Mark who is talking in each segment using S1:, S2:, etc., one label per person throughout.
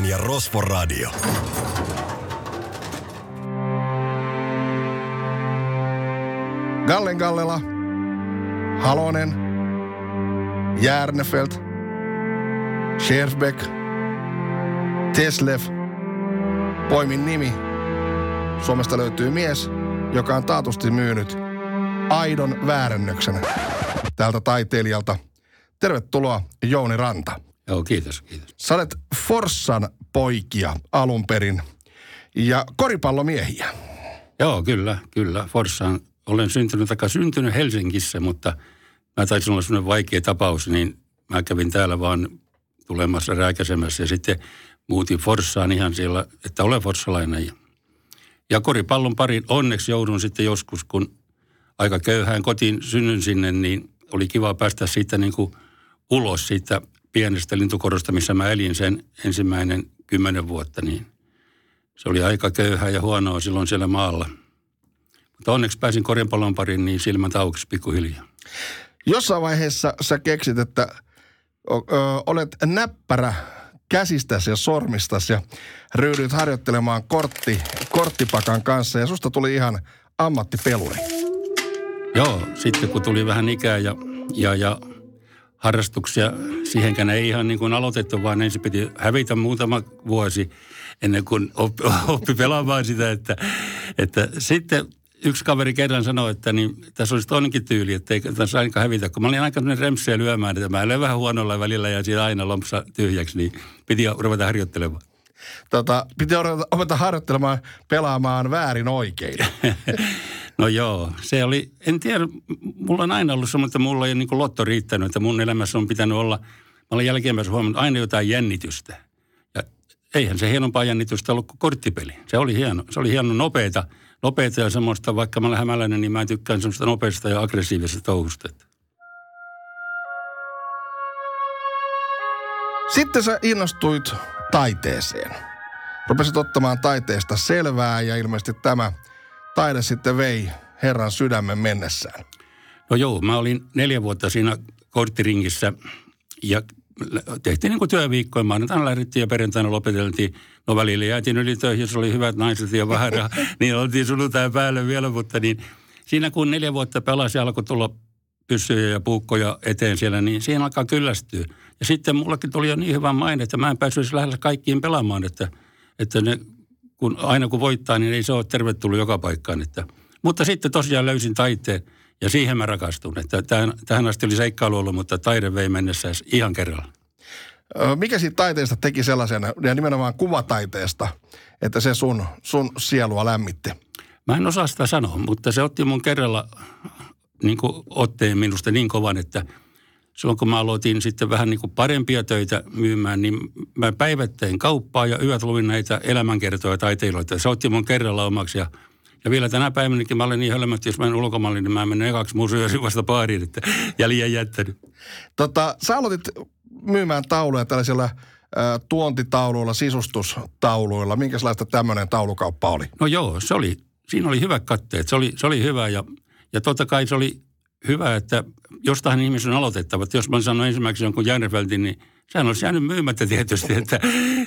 S1: Honkanen ja Rosvo Radio.
S2: Gallen Gallela, Halonen, Järnefelt, Scherfbeck, Teslev, poimin nimi. Suomesta löytyy mies, joka on taatusti myynyt aidon väärännöksen tältä taiteilijalta. Tervetuloa Jouni Ranta.
S3: Joo, kiitos, kiitos.
S2: Sä olet Forssan poikia alun perin ja koripallomiehiä.
S3: Joo, kyllä, kyllä. Forssaan olen syntynyt, tai syntynyt Helsingissä, mutta mä taisin olla sellainen vaikea tapaus, niin mä kävin täällä vaan tulemassa rääkäsemässä ja sitten muutin Forssaan ihan siellä, että olen forssalainen. Ja, ja koripallon parin onneksi joudun sitten joskus, kun aika köyhään kotiin synnyn sinne, niin oli kiva päästä siitä niin kuin ulos siitä pienestä lintukorosta, missä mä elin sen ensimmäinen kymmenen vuotta, niin se oli aika köyhää ja huonoa silloin siellä maalla. Mutta onneksi pääsin korjanpallon pariin, niin silmät aukesi pikkuhiljaa.
S2: Jossain vaiheessa sä keksit, että ö, olet näppärä käsistäsi ja sormistasi ja ryhdyit harjoittelemaan kortti, korttipakan kanssa ja susta tuli ihan ammattipeluri.
S3: Joo, sitten kun tuli vähän ikää ja, ja, ja harrastuksia, siihenkään ei ihan niin kuin aloitettu, vaan ensin piti hävitä muutama vuosi ennen kuin oppi, oppi pelaamaan sitä, että, että sitten yksi kaveri kerran sanoi, että niin, tässä olisi toinenkin tyyli, että ei tässä ainakaan hävitä. Kun mä olin aika remssiä lyömään, että mä löin vähän huonolla välillä ja siitä aina lompsa tyhjäksi, niin piti ruveta harjoittelemaan.
S2: Tota, piti opeta harjoittelemaan pelaamaan väärin oikein.
S3: no joo, se oli, en tiedä, mulla on aina ollut semmoinen, että mulla ei niin lotto riittänyt, että mun elämässä on pitänyt olla, mä olen jälkeenpäin huomannut aina jotain jännitystä. Ja eihän se hienompaa jännitystä ollut kuin korttipeli. Se oli hieno, se oli hieno nopeita, nopeita ja semmoista, vaikka mä olen hämäläinen, niin mä tykkään semmoista nopeasta ja aggressiivisesta touhusta.
S2: Sitten sä innostuit taiteeseen. Rupesit ottamaan taiteesta selvää ja ilmeisesti tämä taide sitten vei Herran sydämen mennessään.
S3: No joo, mä olin neljä vuotta siinä korttiringissä ja tehtiin niin kuin työviikkoja. Maanantaina lähdettiin ja perjantaina lopeteltiin. No välillä jäätiin yli töihin, jos oli hyvät naiset ja vähän niin oltiin sunnuntai päälle vielä, mutta niin siinä kun neljä vuotta pelasi ja alkoi tulla pyssyjä ja puukkoja eteen siellä, niin siihen alkaa kyllästyä. Ja sitten mullekin tuli jo niin hyvä maine, että mä en päässyt lähellä kaikkiin pelaamaan, että, että ne, kun, aina kun voittaa, niin ei se ole tervetullut joka paikkaan. Että, mutta sitten tosiaan löysin taiteen ja siihen mä rakastun. Että tähän, tähän asti oli seikkailu ollut, mutta taide vei mennessä ihan kerralla.
S2: Mikä siitä taiteesta teki sellaisen, ja nimenomaan kuvataiteesta, että se sun, sun sielua lämmitti?
S3: Mä en osaa sitä sanoa, mutta se otti mun kerralla niin otteen minusta niin kovan, että silloin kun mä aloitin sitten vähän niin kuin parempia töitä myymään, niin mä päivättein kauppaa ja yöt luin näitä elämänkertoja taiteilijoita. Se otti mun kerralla omaksi ja ja vielä tänä päivänäkin mä olen niin hölmö, että jos mä en ulkomaille, niin mä menen ekaksi museoon vasta baariin, että ja liian jättänyt.
S2: Tota, sä aloitit myymään tauluja tällaisilla äh, tuontitauluilla, sisustustauluilla. Minkälaista tämmöinen taulukauppa oli?
S3: No joo, se oli, siinä oli hyvät katteet. Se oli, se oli hyvä ja, ja totta kai se oli hyvä, että jostain ihmisen on aloitettava. Että jos mä sanon ensimmäiseksi jonkun Järnefeltin, niin sehän olisi jäänyt myymättä tietysti, että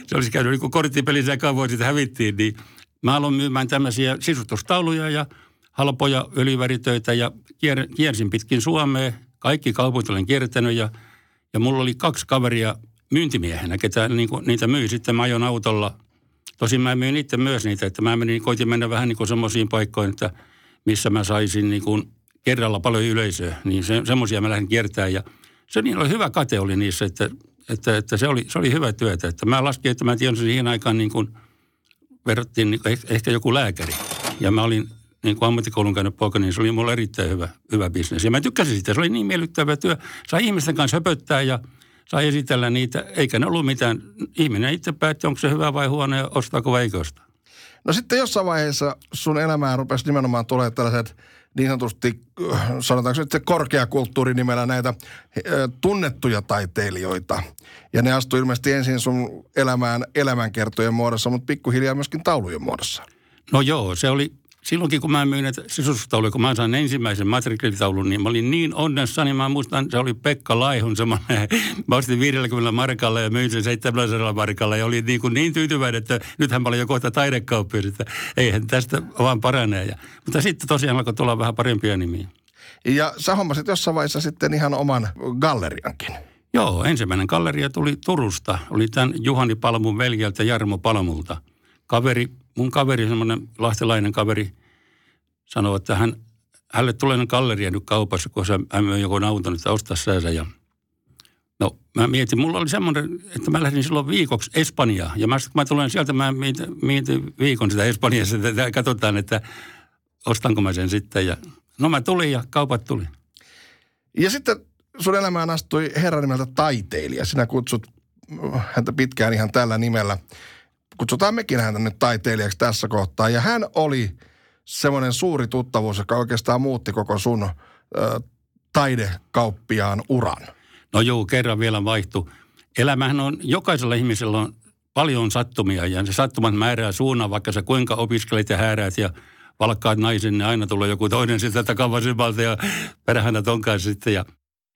S3: se olisi käynyt niin kuin korttipelissä ja sitä hävittiin, niin mä aloin myymään tämmöisiä sisustustauluja ja halpoja öljyväritöitä ja kier, kiersin pitkin Suomea. Kaikki kaupungit olen kiertänyt ja, ja mulla oli kaksi kaveria myyntimiehenä, ketä niin kuin, niitä myi. Sitten mä ajon autolla. Tosin mä myin itse myös niitä, että mä menin, koitin mennä vähän niin kuin semmoisiin paikkoihin, että missä mä saisin niin kuin kerralla paljon yleisöä. Niin se, semmoisia mä lähdin kiertämään ja se niin oli hyvä kate oli niissä, että, että, että se, oli, se oli hyvä työtä. Että mä laskin, että mä tiedän siihen aikaan niin kuin – verrattiin niin ehkä joku lääkäri. Ja mä olin niin kuin ammattikoulun käynyt poika, niin se oli mulle erittäin hyvä, hyvä bisnes. Ja mä tykkäsin sitä. Se oli niin miellyttävä työ. Sai ihmisten kanssa höpöttää ja sai esitellä niitä. Eikä ne ollut mitään. Ihminen itse päätti, onko se hyvä vai huono ja ostaako vai eikö.
S2: No sitten jossain vaiheessa sun elämään rupesi nimenomaan tulee tällaiset niin sanotusti, sanotaanko nyt se korkeakulttuurinimellä näitä tunnettuja taiteilijoita. Ja ne astui ilmeisesti ensin sun elämään elämänkertojen muodossa, mutta pikkuhiljaa myöskin taulujen muodossa.
S3: No joo, se oli, silloinkin kun mä myin näitä sisustustauluja, kun mä sain ensimmäisen matrikelitaulun, niin mä olin niin onnessa, niin mä muistan, se oli Pekka Laihun semmoinen, mä ostin 50 markalla ja myin sen 700 markalla ja oli niin, kuin niin tyytyväinen, että nythän mä olin jo kohta taidekauppia, että eihän tästä vaan paranee. Ja, mutta sitten tosiaan alkoi tulla vähän parempia nimiä.
S2: Ja sä hommasit jossain vaiheessa sitten ihan oman galleriankin.
S3: Joo, ensimmäinen galleria tuli Turusta. Oli tämän Juhani Palmun veljeltä Jarmo Palmulta. Kaveri, mun kaveri, semmoinen lahtelainen kaveri, sanoi, että hän, hänelle tulee galleria nyt kaupassa, kun hän myy joku auton, että ostaa sääsä. Ja no mä mietin, mulla oli semmoinen, että mä lähdin silloin viikoksi Espanjaan. Ja mä, kun mä tulen sieltä, mä mietin, mietin viikon sitä Espanjassa, että katsotaan, että ostanko mä sen sitten. Ja no mä tulin ja kaupat tuli.
S2: Ja sitten sun elämään astui herran nimeltä taiteilija. Sinä kutsut häntä pitkään ihan tällä nimellä. Kutsutaan mekin häntä nyt taiteilijaksi tässä kohtaa. Ja hän oli semmoinen suuri tuttavuus, joka oikeastaan muutti koko sun ö, taidekauppiaan uran.
S3: No joo, kerran vielä vaihtu. Elämähän on, jokaisella ihmisellä on paljon sattumia ja se sattumat määrää suunnan, vaikka sä kuinka opiskelet ja hääräät ja valkkaat naisen, niin aina tulee joku toinen sitä takavasemmalta ja perähänä ton kanssa sitten. Ja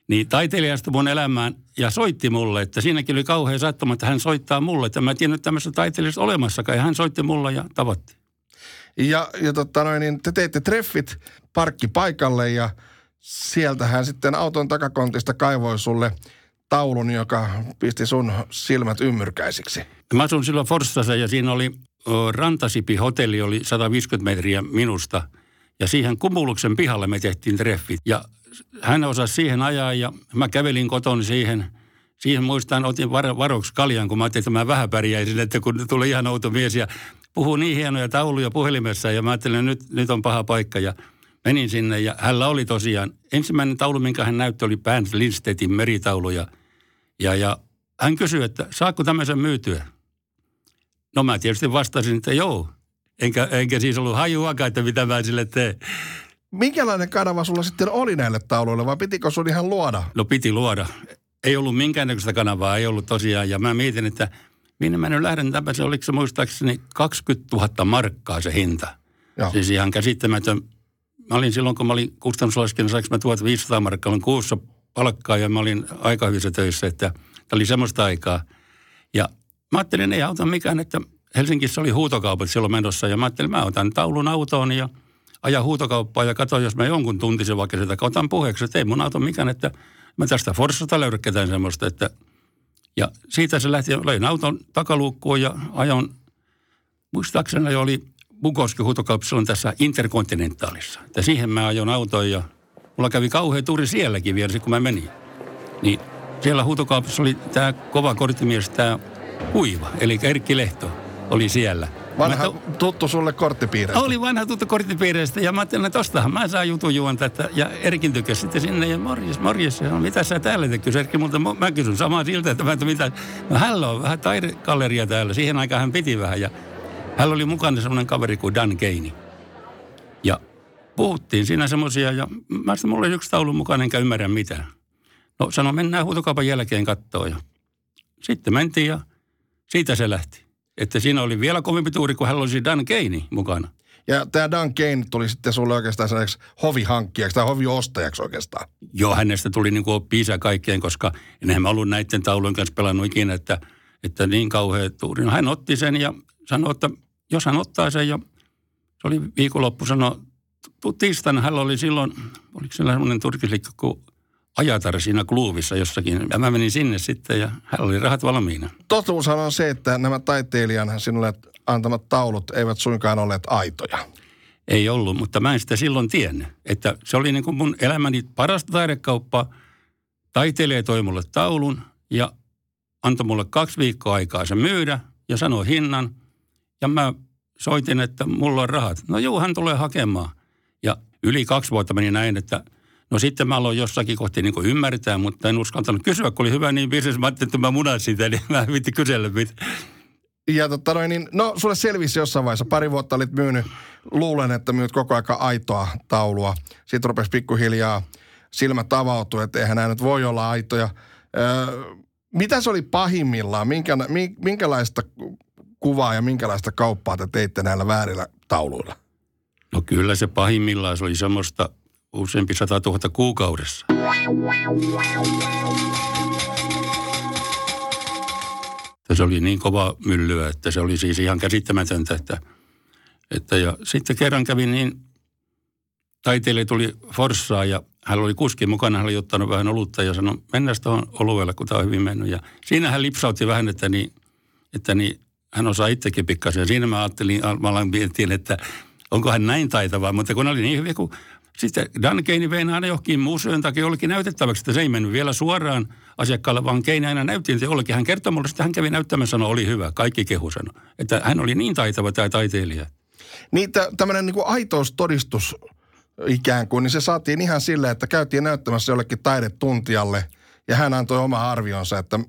S3: niin taiteilijasta mun elämään ja soitti mulle, että siinäkin oli kauhean sattuma, että hän soittaa mulle. Että mä en tiennyt tämmöistä taiteilijasta olemassakaan ja hän soitti mulle ja tavoitti.
S2: Ja, ja totta noin, niin te teitte treffit parkkipaikalle ja sieltä hän sitten auton takakontista kaivoi sulle taulun, joka pisti sun silmät ymmyrkäisiksi.
S3: Mä asun silloin Forssassa ja siinä oli Rantasipi-hotelli, oli 150 metriä minusta. Ja siihen Kumuluksen pihalle me tehtiin treffit. Ja hän osasi siihen ajaa ja mä kävelin koton siihen. Siihen muistan, otin var, varoksi kaljan, kun mä ajattelin, että mä vähän pärjäisin, että kun tuli ihan outo mies ja puhuu niin hienoja tauluja puhelimessa ja mä ajattelin, että nyt, nyt on paha paikka ja menin sinne ja hänellä oli tosiaan, ensimmäinen taulu, minkä hän näytti, oli Bernd Lindstedtin meritaulu ja, ja, ja hän kysyi, että saako tämmöisen myytyä? No mä tietysti vastasin, että joo. Enkä, enkä siis ollut hajuakaan, että mitä mä sille teen.
S2: Minkälainen kanava sulla sitten oli näille tauluille vai pitikö sun ihan luoda?
S3: No piti luoda. Ei ollut minkäännäköistä kanavaa, ei ollut tosiaan. Ja mä mietin, että minne mä nyt lähden tämmöisen, oliko se muistaakseni 20 000 markkaa se hinta. Joo. Siis ihan käsittämätön. Mä olin silloin, kun mä olin kustannuslaskenut, saanko mä 1500 markkaa, olin kuussa palkkaa ja mä olin aika hyvissä töissä, että tämä oli semmoista aikaa. Ja mä ajattelin, ei auta mikään, että Helsingissä oli huutokaupat silloin menossa ja mä ajattelin, mä otan taulun autoon ja – aja huutokauppaa ja katso, jos mä jonkun tuntisen vaikka sitä, otan puheeksi, että ei mun auto mikään, että mä tästä Forssasta löydä ketään semmoista, että ja siitä se lähti, löin auton takaluukkuun ja ajon, muistaakseni oli Bukoski huutokaupassa on tässä Interkontinentaalissa. Että siihen mä ajon autoon ja mulla kävi kauhean tuuri sielläkin vielä, kun mä menin. Niin siellä huutokaupassa oli tämä kova korttimies, tämä Kuiva, eli Erkki Lehto oli siellä –
S2: Vanha to... tuttu sulle korttipiireistä.
S3: Oli vanha tuttu korttipiireistä ja mä ajattelin, että tostahan mä saan jutun juonta. Että, ja Erkin tykkäsi sitten sinne ja morjes, morjes. Ja no, mitä sä täällä teet? Kysyi Erkki multa. Mä kysyn samaa siltä, että, mä, että mitä. No hänellä on vähän taidegalleria täällä. Siihen aikaan hän piti vähän ja hän oli mukana semmoinen kaveri kuin Dan Keini. Ja puhuttiin siinä semmoisia ja mä sanoin, mulla oli yksi taulu mukana, enkä ymmärrä mitään. No sano, mennään huutokaupan jälkeen kattoon ja sitten mentiin ja siitä se lähti. Että siinä oli vielä kovempi tuuri, kun hän olisi Dan Keini mukana.
S2: Ja tämä Dan Kane tuli sitten sulle oikeastaan sellaiseksi hovihankkijaksi tai hoviostajaksi oikeastaan.
S3: Joo, hänestä tuli niin kuin kaikkeen, koska enhän mä ollut näiden taulujen kanssa pelannut ikinä, että, että niin kauhean tuuri. No hän otti sen ja sanoi, että jos hän ottaa sen ja se oli viikonloppu, sanoi, tiistaina hän oli silloin, oliko se sellainen turkislikka kuin Ajatar siinä kluuvissa jossakin. Ja mä menin sinne sitten ja hän oli rahat valmiina.
S2: Totuushan on se, että nämä taiteilijan sinulle antamat taulut eivät suinkaan olleet aitoja.
S3: Ei ollut, mutta mä en sitä silloin tiennyt. Että se oli niin kuin mun elämäni parasta taidekauppaa. Taiteilija toi mulle taulun ja antoi mulle kaksi viikkoa aikaa se myydä ja sanoi hinnan. Ja mä soitin, että mulla on rahat. No juu, hän tulee hakemaan. Ja yli kaksi vuotta meni näin, että – No sitten mä aloin jossakin kohti niin ymmärtää, mutta en uskaltanut kysyä, kun oli hyvä niin bisnes. Mä ajattelin, että mä munan sitä, niin mä vitti kysellä mitä.
S2: Ja totta noin, niin, no sulle selvisi jossain vaiheessa. Pari vuotta olit myynyt, luulen, että myyt koko aika aitoa taulua. Sitten rupesi pikkuhiljaa silmät avautua, että eihän nämä nyt voi olla aitoja. Öö, mitä se oli pahimmillaan? Minkä, minkälaista kuvaa ja minkälaista kauppaa te teitte näillä väärillä tauluilla?
S3: No kyllä se pahimmillaan se oli semmoista useampi sata tuhatta kuukaudessa. Se oli niin kova myllyä, että se oli siis ihan käsittämätöntä, että, että ja sitten kerran kävin niin, taiteilija tuli Forssaa ja hän oli kuski mukana, hän oli ottanut vähän olutta ja sanoi, mennään tuohon olueelle, kun tämä on hyvin mennyt. Ja siinä hän lipsautti vähän, että, niin, että niin, hän osaa itsekin pikkasen. Siinä mä ajattelin, mä että onko hän näin taitava, mutta kun oli niin hyvin, kun sitten Dan Keini vei aina johonkin museon takia jollekin näytettäväksi, että se ei mennyt vielä suoraan asiakkaalle, vaan Keini aina näytti että jollekin. Hän kertoi mulle, että hän kävi näyttämässä, sanoi, oli hyvä, kaikki kehu sanoi. Että hän oli niin taitava tämä taiteilija.
S2: Niin tämmöinen niin aitoustodistus ikään kuin, niin se saatiin ihan silleen, että käytiin näyttämässä jollekin taidetuntijalle ja hän antoi oma arvionsa, että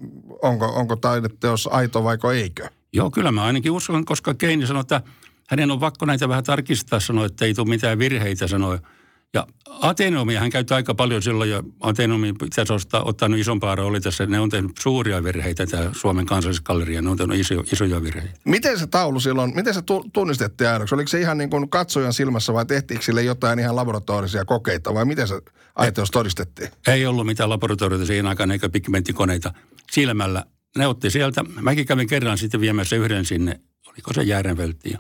S2: onko, onko taideteos aito vaiko eikö.
S3: Joo, kyllä mä ainakin uskon, koska Keini sanoi, että hänen on pakko näitä vähän tarkistaa, sanoi, että ei tule mitään virheitä, sanoi. Ja Atenomia hän käytti aika paljon silloin, ja Atenomi pitäisi ostaa, ottanut isompaa rooli tässä. Ne on tehnyt suuria virheitä, tämä Suomen kansallisgalleria, ne on tehnyt iso, isoja virheitä.
S2: Miten se taulu silloin, miten se tunnistettiin aidoksi? Oliko se ihan niin kuin katsojan silmässä vai tehtiinkö sille jotain ihan laboratorisia kokeita vai miten se aiteus todistettiin?
S3: Ei ollut mitään laboratorioita siinä aikana eikä pigmenttikoneita silmällä. Ne otti sieltä. Mäkin kävin kerran sitten viemässä yhden sinne, oliko se Järvenveltti.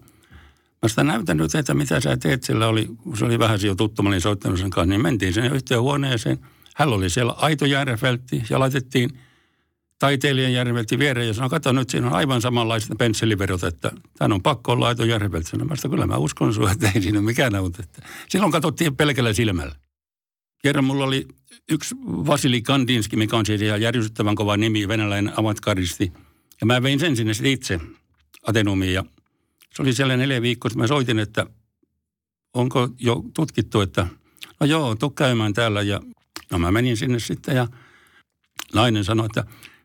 S3: Mä sitä näytänyt, että mitä sä teet. Sillä oli, se oli vähän jo tuttu, mä olin soittanut sen kanssa, niin mentiin sen yhteen huoneeseen. Hän oli siellä aito järveltti ja laitettiin taiteilijan järveltti viereen ja sanoi, kato nyt siinä on aivan samanlaiset pensseliverot, että tämä on pakko olla aito järveltti. Sanoin, mä kyllä mä uskon sinua, että ei siinä ole mikään auta. Silloin katsottiin pelkällä silmällä. Kerran mulla oli yksi Vasili Kandinski, mikä on siis ihan järjestettävän kova nimi, venäläinen avantgardisti. Ja mä vein sen sinne itse Atenumiin ja se oli siellä neljä viikkoa, mä soitin, että onko jo tutkittu, että no joo, tuu käymään täällä. Ja no mä menin sinne sitten ja nainen sanoi, että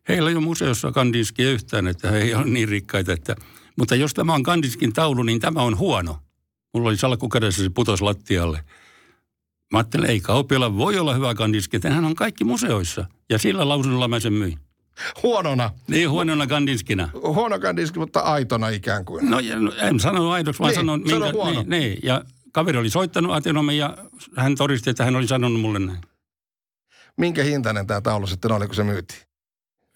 S3: heillä ei ole museossa Kandinskia yhtään, että he ei ole niin rikkaita, että mutta jos tämä on Kandinskin taulu, niin tämä on huono. Mulla oli salkku kädessä, se putos lattialle. Mä ajattelin, ei kauppialla voi olla hyvä Kandinskin, että hän on kaikki museoissa. Ja sillä lausunnolla mä sen myin.
S2: Huonona.
S3: Niin, huonona kandinskina.
S2: Huono kandinski, mutta aitona ikään kuin.
S3: No en sanonut aidoksi, vaan niin, sanon...
S2: Minkä, huono.
S3: Niin, niin, ja kaveri oli soittanut Atenomi ja hän todisti, että hän oli sanonut mulle näin.
S2: Minkä hintainen tämä taulu sitten oli, kun se myytiin?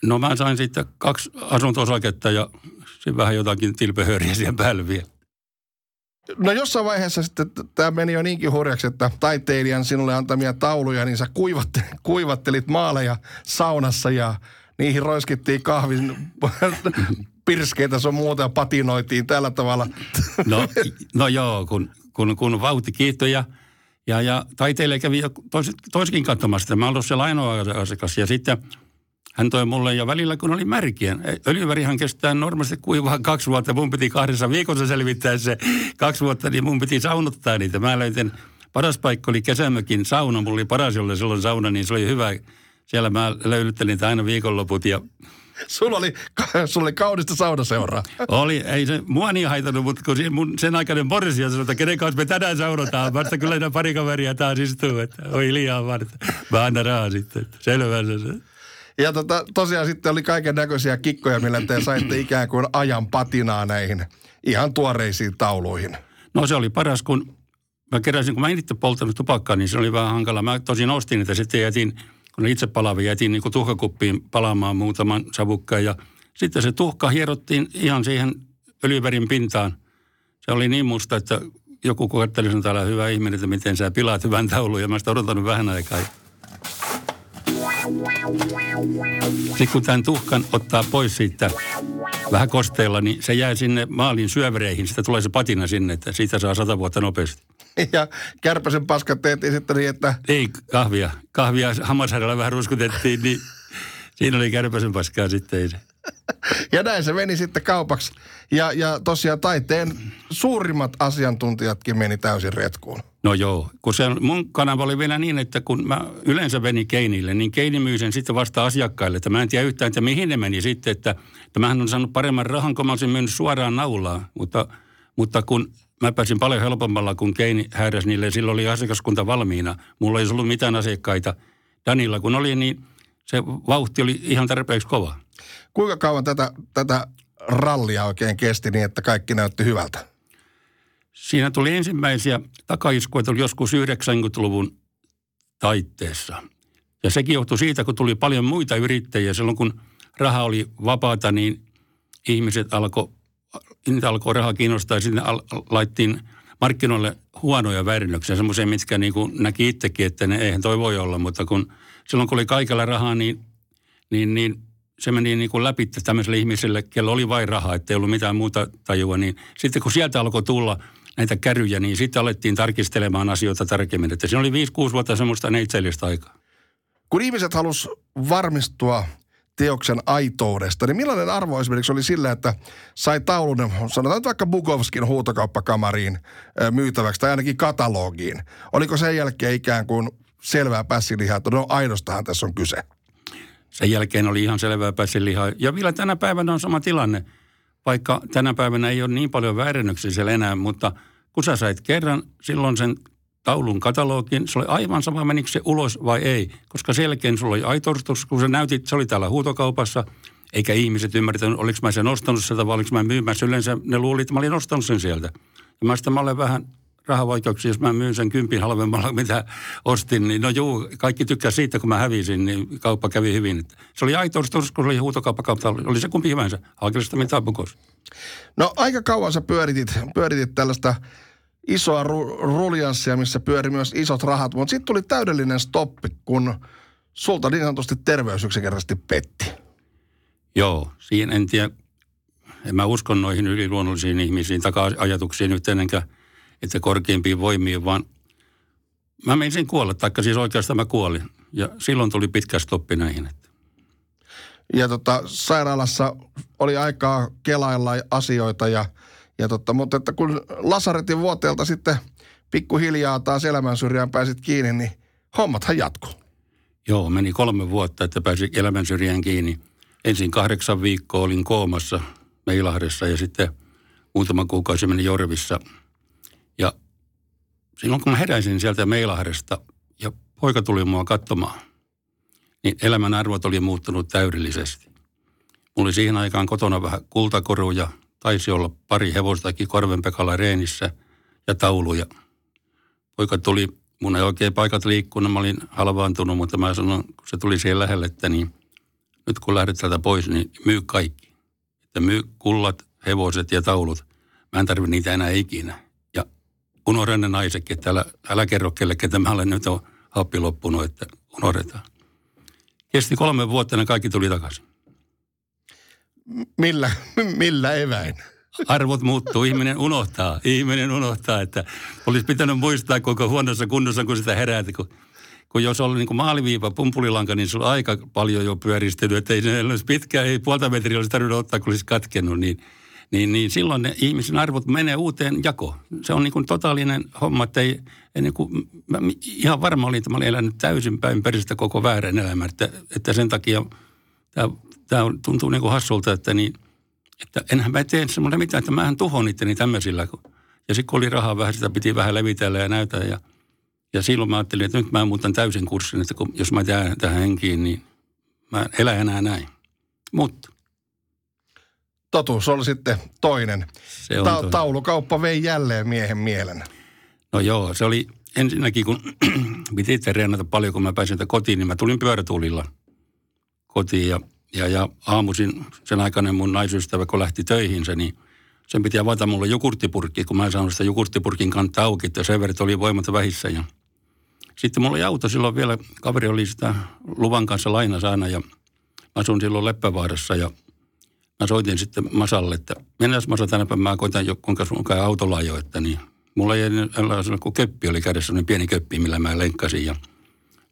S3: No mä sain sitten kaksi asunto-osaketta ja sitten vähän jotakin tilpehööriä siihen päälle vielä.
S2: No jossain vaiheessa sitten tämä meni jo niinkin hurjaksi, että taiteilijan sinulle antamia tauluja, niin sä kuivattelit, kuivattelit maaleja saunassa ja niihin roiskittiin kahvin pirskeitä sun muuta ja patinoitiin tällä tavalla.
S3: No, no joo, kun, kun, kun vauhti kiihtyi ja, ja, ja taiteilija kävi tois, toiskin katsomassa. Mä ollut siellä ainoa asiakas ja sitten hän toi mulle ja välillä kun oli märkiä. Öljyvärihan kestää normaalisti kuivaa kaksi vuotta. Mun piti kahdessa viikossa selvittää se kaksi vuotta, niin mun piti saunottaa niitä. Mä löytin, paras paikka oli kesämökin sauna. Mulla oli paras, jolle silloin sauna, niin se oli hyvä siellä mä löylyttelin aina viikonloput ja
S2: Sulla oli, sulla oli kaunista saunaseuraa.
S3: Oli, ei se mua niin haitannut, mutta kun mun sen aikainen Boris sanoi, että kenen kanssa me tänään saunotaan. Vasta kyllä ne pari kaveria taas istuu, että oi liian varta. Mä annan rahaa sitten, että selvä se.
S2: Ja tota, tosiaan sitten oli kaiken näköisiä kikkoja, millä te saitte ikään kuin ajan patinaa näihin ihan tuoreisiin tauluihin.
S3: No se oli paras, kun mä keräsin, kun mä en itse polttanut tupakkaa, niin se oli vähän hankala. Mä tosin ostin, että sitten jätin kun itse palavia jätin niin tuhkakuppiin palaamaan muutaman savukkaan ja sitten se tuhka hierottiin ihan siihen öljyverin pintaan. Se oli niin musta, että joku koetteli sen täällä hyvä ihminen, että miten sä pilaat hyvän taulun ja mä sitä odotanut vähän aikaa. Sitten kun tämän tuhkan ottaa pois siitä vähän kosteella, niin se jää sinne maalin syövereihin. Sitä tulee se patina sinne, että siitä saa sata vuotta nopeasti.
S2: ja kärpäsen paskat tehtiin sitten niin, että...
S3: Ei, kahvia. Kahvia hammasharjalla vähän ruskutettiin, niin siinä oli kärpäsen paskaa sitten.
S2: Ja näin se meni sitten kaupaksi. Ja, ja tosiaan taiteen suurimmat asiantuntijatkin meni täysin retkuun.
S3: No joo, kun se mun kanava oli vielä niin, että kun mä yleensä venin Keinille, niin Keini myi sen sitten vasta asiakkaille. Että mä en tiedä yhtään, että mihin ne meni sitten, että, että mähän on saanut paremman rahan, kun mä olisin myynyt suoraan naulaan. Mutta, mutta kun mä pääsin paljon helpommalla, kun Keini hääräs niille. Silloin oli asiakaskunta valmiina. Mulla ei ollut mitään asiakkaita. Danilla kun oli, niin se vauhti oli ihan tarpeeksi kova.
S2: Kuinka kauan tätä, tätä rallia oikein kesti niin, että kaikki näytti hyvältä?
S3: Siinä tuli ensimmäisiä takaiskuja, tuli joskus 90-luvun taitteessa. Ja sekin johtui siitä, kun tuli paljon muita yrittäjiä. Silloin kun raha oli vapaata, niin ihmiset alkoi, niitä alkoi rahaa kiinnostaa sitten al- laittiin markkinoille huonoja väärennöksiä, semmoisia, mitkä niin kuin näki itsekin, että ne eihän toi voi olla, mutta kun silloin kun oli kaikella rahaa, niin, niin, niin se meni niin kuin läpi tämmöiselle ihmiselle, kello oli vain rahaa, ettei ollut mitään muuta tajua, niin sitten kun sieltä alkoi tulla näitä käryjä, niin sitten alettiin tarkistelemaan asioita tarkemmin. Että siinä oli 5-6 vuotta semmoista neitsellistä aikaa.
S2: Kun ihmiset halus varmistua teoksen aitoudesta, niin millainen arvo esimerkiksi oli sillä, että sai taulun, sanotaan vaikka Bukovskin huutokauppakamariin myytäväksi tai ainakin katalogiin. Oliko sen jälkeen ikään kuin selvää pässilihaa, että no aidostahan tässä on kyse?
S3: Sen jälkeen oli ihan selvää pässilihaa. Ja vielä tänä päivänä on sama tilanne, vaikka tänä päivänä ei ole niin paljon väärennöksiä siellä enää, mutta kun sä sait kerran silloin sen taulun katalogin, se oli aivan sama, menikö se ulos vai ei. Koska selkeän sulla oli aitorstus, kun sä näytit, se oli täällä huutokaupassa, eikä ihmiset ymmärtänyt, oliko mä sen ostanut sieltä vai oliko mä myymässä. Yleensä ne luuli, että mä olin ostanut sen sieltä. Ja mä sitten mä olen vähän rahavaikeuksia, jos mä myyn sen kympin halvemmalla, mitä ostin, niin no juu, kaikki tykkää siitä, kun mä hävisin, niin kauppa kävi hyvin. Se oli aitorstus, kun se oli huutokauppakauppa, oli se kumpi hyvänsä, Haakelista mitä.
S2: No aika kauan sä pyöritit, pyöritit tällaista isoa ru- ruljanssia, missä pyöri myös isot rahat, mutta sitten tuli täydellinen stoppi, kun sulta niin sanotusti terveys yksinkertaisesti petti.
S3: Joo, siinä en tiedä, en mä usko noihin yliluonnollisiin ihmisiin, taka-ajatuksiin nyt enkä, että korkeimpiin voimiin, vaan mä menisin kuolla, taikka siis oikeastaan mä kuolin. Ja silloin tuli pitkä stoppi näihin.
S2: Ja tota, sairaalassa oli aikaa kelailla asioita ja – ja totta, mutta että kun Lasaretin vuoteelta sitten pikkuhiljaa taas elämän syrjään pääsit kiinni, niin hommathan jatkuu.
S3: Joo, meni kolme vuotta, että pääsin elämän syrjään kiinni. Ensin kahdeksan viikkoa olin koomassa Meilahdessa ja sitten muutama kuukausi meni Jorvissa. Ja silloin kun mä heräsin sieltä Meilahdesta ja poika tuli mua katsomaan, niin elämän arvot oli muuttunut täydellisesti. Mulla oli siihen aikaan kotona vähän kultakoruja, taisi olla pari hevostakin Korvenpekalla reenissä ja tauluja. Poika tuli, mun ei oikein paikat liikkunut, mä olin halvaantunut, mutta mä sanoin, kun se tuli siihen lähelle, että niin, nyt kun lähdet täältä pois, niin myy kaikki. Että myy kullat, hevoset ja taulut. Mä en tarvitse niitä enää ikinä. Ja unohda ne naisetkin, että älä, älä kerro kellekään, että mä olen nyt on happi loppunut, että unohdetaan. Kesti kolme vuotta, ne kaikki tuli takaisin.
S2: Millä, millä eväin?
S3: Arvot muuttuu, ihminen unohtaa. Ihminen unohtaa, että olisi pitänyt muistaa koko huonossa kunnossa, kun sitä heräät. Kun, kun jos oli niin kuin maaliviiva, pumpulilanka, niin se on aika paljon jo pyöristynyt. Että ei se olisi pitkä, ei puolta metriä olisi tarvinnut ottaa, kun olisi katkennut. Niin, niin, niin silloin ne ihmisen arvot menee uuteen jakoon. Se on niin kuin totaalinen homma, että ei, ei niin kuin, mä ihan varma olin, että mä olin elänyt täysin päin peristä koko väärän elämän. Että, että sen takia tämä tämä tuntuu niin kuin hassulta, että, niin, että enhän mä tee semmoinen mitään, että mähän tuhon itteni tämmöisillä. Ja sitten kun oli rahaa vähän, sitä piti vähän levitellä ja näytää. Ja, ja silloin mä ajattelin, että nyt mä muutan täysin kurssin, että kun, jos mä jään tähän henkiin, niin mä elän enää näin. Mutta
S2: totuus oli sitten toinen. Se on Ta- toinen. Taulukauppa vei jälleen miehen mielen.
S3: No joo, se oli ensinnäkin, kun piti itse reenata paljon, kun mä pääsin kotiin, niin mä tulin pyörätuulilla kotiin ja ja, ja aamuisin sen aikainen mun naisystävä, kun lähti töihinsä, niin sen piti avata mulle jogurttipurkki, kun mä en saanut sitä jogurttipurkin kantaa auki, että sen verran oli voimat vähissä. Ja sitten mulla oli auto silloin vielä, kaveri oli sitä luvan kanssa laina saana ja mä asun silloin Leppävaarassa ja mä soitin sitten Masalle, että mennään Masa tänä päivänä, mä koitan jo kuinka sun autolla ajo, että niin. Mulla ei sellainen kuin köppi oli kädessä, niin pieni köppi, millä mä lenkkasin ja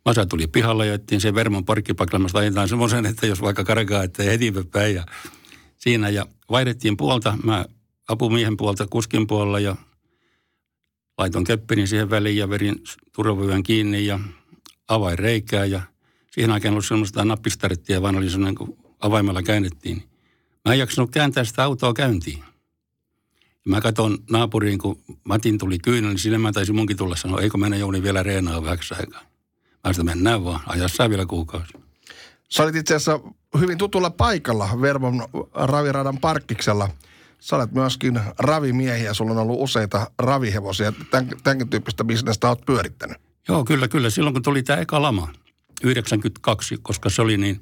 S3: Masa tuli pihalle ja ettiin sen Vermon parkkipaikalla. ajetaan semmoisen, että jos vaikka karkaa, että heti päin. Ja siinä ja vaihdettiin puolta. Mä apumiehen puolta kuskin puolella ja laitoin keppini siihen väliin ja verin turvavyön kiinni ja avain reikää. Ja siihen aikaan ollut semmoista nappistarettia, vaan oli semmoinen, kun avaimella käännettiin. Mä en jaksanut kääntää sitä autoa käyntiin. Mä katson naapuriin, kun Matin tuli kyynä, niin sille mä taisin munkin tulla sanoa, eikö mennä Jouni vielä reenaa vähäksi aikaa. Sitä mennään vaan, ajassa vielä kuukausi.
S2: Sä olit itse asiassa hyvin tutulla paikalla Vermon raviradan parkkiksella Sä olet myöskin ravimiehiä, sulla on ollut useita ravihevosia. Tän, tämänkin tyyppistä bisnestä olet pyörittänyt.
S3: Joo, kyllä, kyllä. Silloin kun tuli tämä eka lama, 92, koska se oli niin,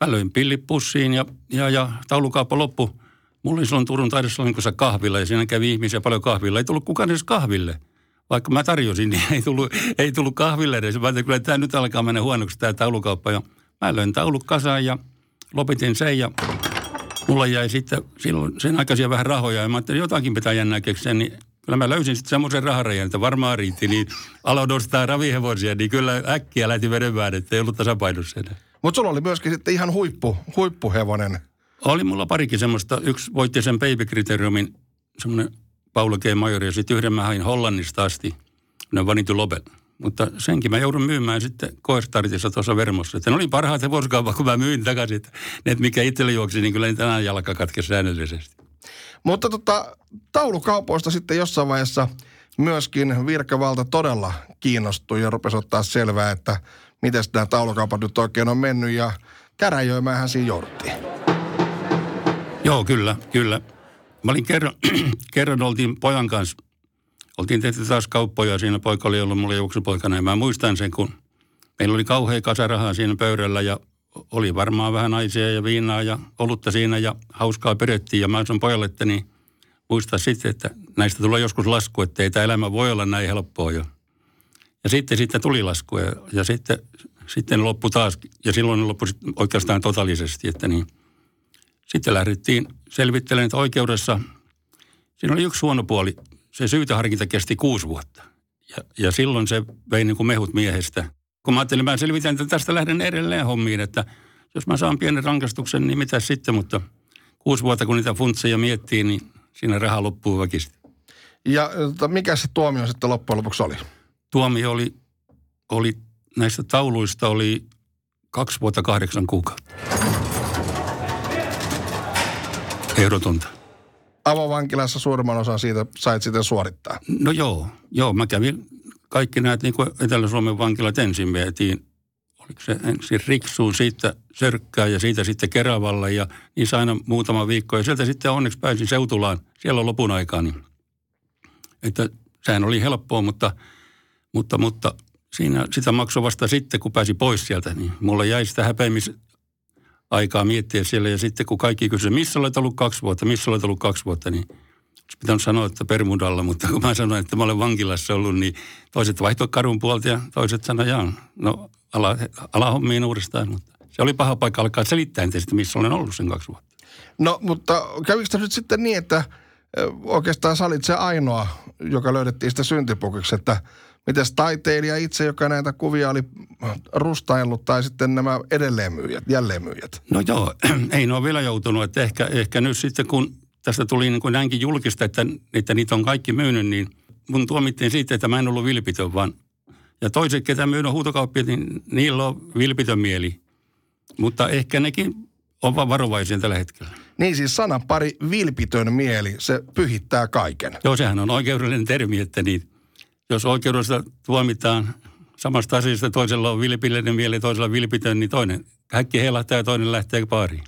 S3: mä löin pillipussiin ja, ja, ja taulukauppa loppu. Mulla oli silloin Turun taidesalonkossa kahvilla ja siinä kävi ihmisiä paljon kahvilla. Ei tullut kukaan edes kahville. Vaikka mä tarjosin, niin ei tullut, ei tullut kahville edes. Mä että kyllä tämä nyt alkaa mennä huonoksi tämä taulukauppa. Ja mä löin taulut kasaan ja lopetin sen ja mulla jäi sitten silloin sen aikaisia vähän rahoja. Ja mä ajattelin, jotakin pitää jännää keksiä, niin kyllä mä löysin sitten semmoisen raharajan, että varmaan riitti, niin aloin ostaa ravihevosia, niin kyllä äkkiä lähti vedemään, että ei ollut tasapainossa enää.
S2: Mutta sulla oli myöskin sitten ihan huippu, huippuhevonen.
S3: Oli mulla parikin semmoista. Yksi voitti sen Baby Criteriumin, semmoinen Paula G. Majori, ja sitten yhden mä hain Hollannista asti, ne Vanitu Lobel. Mutta senkin mä joudun myymään sitten koestartissa tuossa Vermossa. Että ne oli parhaat hevoskaupat, kun mä myin takaisin. Että ne, mikä itselle juoksi, niin kyllä tänään jalka katkesi säännöllisesti.
S2: Mutta tota, taulukaupoista sitten jossain vaiheessa myöskin virkavalta todella kiinnostui ja rupesi ottaa selvää, että miten nämä taulukaupat nyt oikein on mennyt ja käräjöimäänhän siinä jouduttiin.
S3: Joo, kyllä, kyllä. Mä olin kerran, kerran oltiin pojan kanssa, oltiin tehty taas kauppoja, siinä poika oli ollut mulle juoksupoikana ja mä muistan sen, kun meillä oli kauhea kasa rahaa siinä pöydällä ja oli varmaan vähän naisia ja viinaa ja olutta siinä ja hauskaa perettiin. Ja mä sanon pojalle, että niin muista sitten, että näistä tulee joskus lasku, että ei tämä elämä voi olla näin helppoa. Ja, ja sitten, sitten tuli lasku ja, ja sitten, sitten loppu taas. Ja silloin loppui oikeastaan totaalisesti, että niin. Sitten lähdettiin selvittelemään, että oikeudessa siinä oli yksi huono puoli. Se syytäharkinta kesti kuusi vuotta. Ja, ja silloin se vei niin kuin mehut miehestä – kun mä ajattelin, mä selvitän, että tästä lähden edelleen hommiin, että jos mä saan pienen rankastuksen, niin mitä sitten, mutta kuusi vuotta kun niitä funtseja miettii, niin siinä raha loppuu väkistä.
S2: Ja tota, mikä se tuomio sitten loppujen lopuksi oli?
S3: Tuomio oli, oli näistä tauluista oli kaksi vuotta kahdeksan kuukautta. Ehdotonta.
S2: Avovankilassa suurimman osan siitä sait sitten suorittaa?
S3: No joo, joo. Mä kävin kaikki näet niin kuin Etelä-Suomen vankilat ensin vietiin. Oliko se ensin Riksuun, siitä Sörkkää ja siitä sitten Keravalla ja niin aina muutama viikko. Ja sieltä sitten onneksi pääsin Seutulaan siellä lopun aikaa. Niin. Että sehän oli helppoa, mutta, mutta, mutta siinä sitä maksoi vasta sitten, kun pääsi pois sieltä. Niin mulla jäi sitä häpeämis aikaa miettiä siellä. Ja sitten kun kaikki kysyivät, missä olet ollut kaksi vuotta, missä olet ollut kaksi vuotta, niin – olisi pitänyt sanoa, että Permudalla, mutta kun mä sanoin, että mä olen vankilassa ollut, niin toiset vaihtoi kadun puolta ja toiset sanoivat, jaa, no ala, ala hommiin uudestaan. Mutta se oli paha paikka alkaa selittää että missä olen ollut sen kaksi vuotta.
S2: No, mutta kävikö nyt sitten niin, että oikeastaan sä olit se ainoa, joka löydettiin sitä syntipukiksi, että miten taiteilija itse, joka näitä kuvia oli rustaillut, tai sitten nämä edelleenmyyjät, jälleenmyyjät?
S3: No joo, ei ne ole vielä joutunut, että ehkä, ehkä nyt sitten kun tästä tuli niin kuin näinkin julkista, että, että niitä on kaikki myynyt, niin mun tuomittiin siitä, että mä en ollut vilpitön, vaan ja toiset, ketä myydään huutokauppia, niin niillä on vilpitön mieli. Mutta ehkä nekin on vaan varovaisia tällä hetkellä.
S2: Niin siis sanan pari vilpitön mieli, se pyhittää kaiken.
S3: Joo, sehän on oikeudellinen termi, että niin, jos oikeudessa tuomitaan samasta asiasta, toisella on vilpillinen mieli, toisella vilpitön, niin toinen häkki heilahtaa ja toinen lähtee paariin.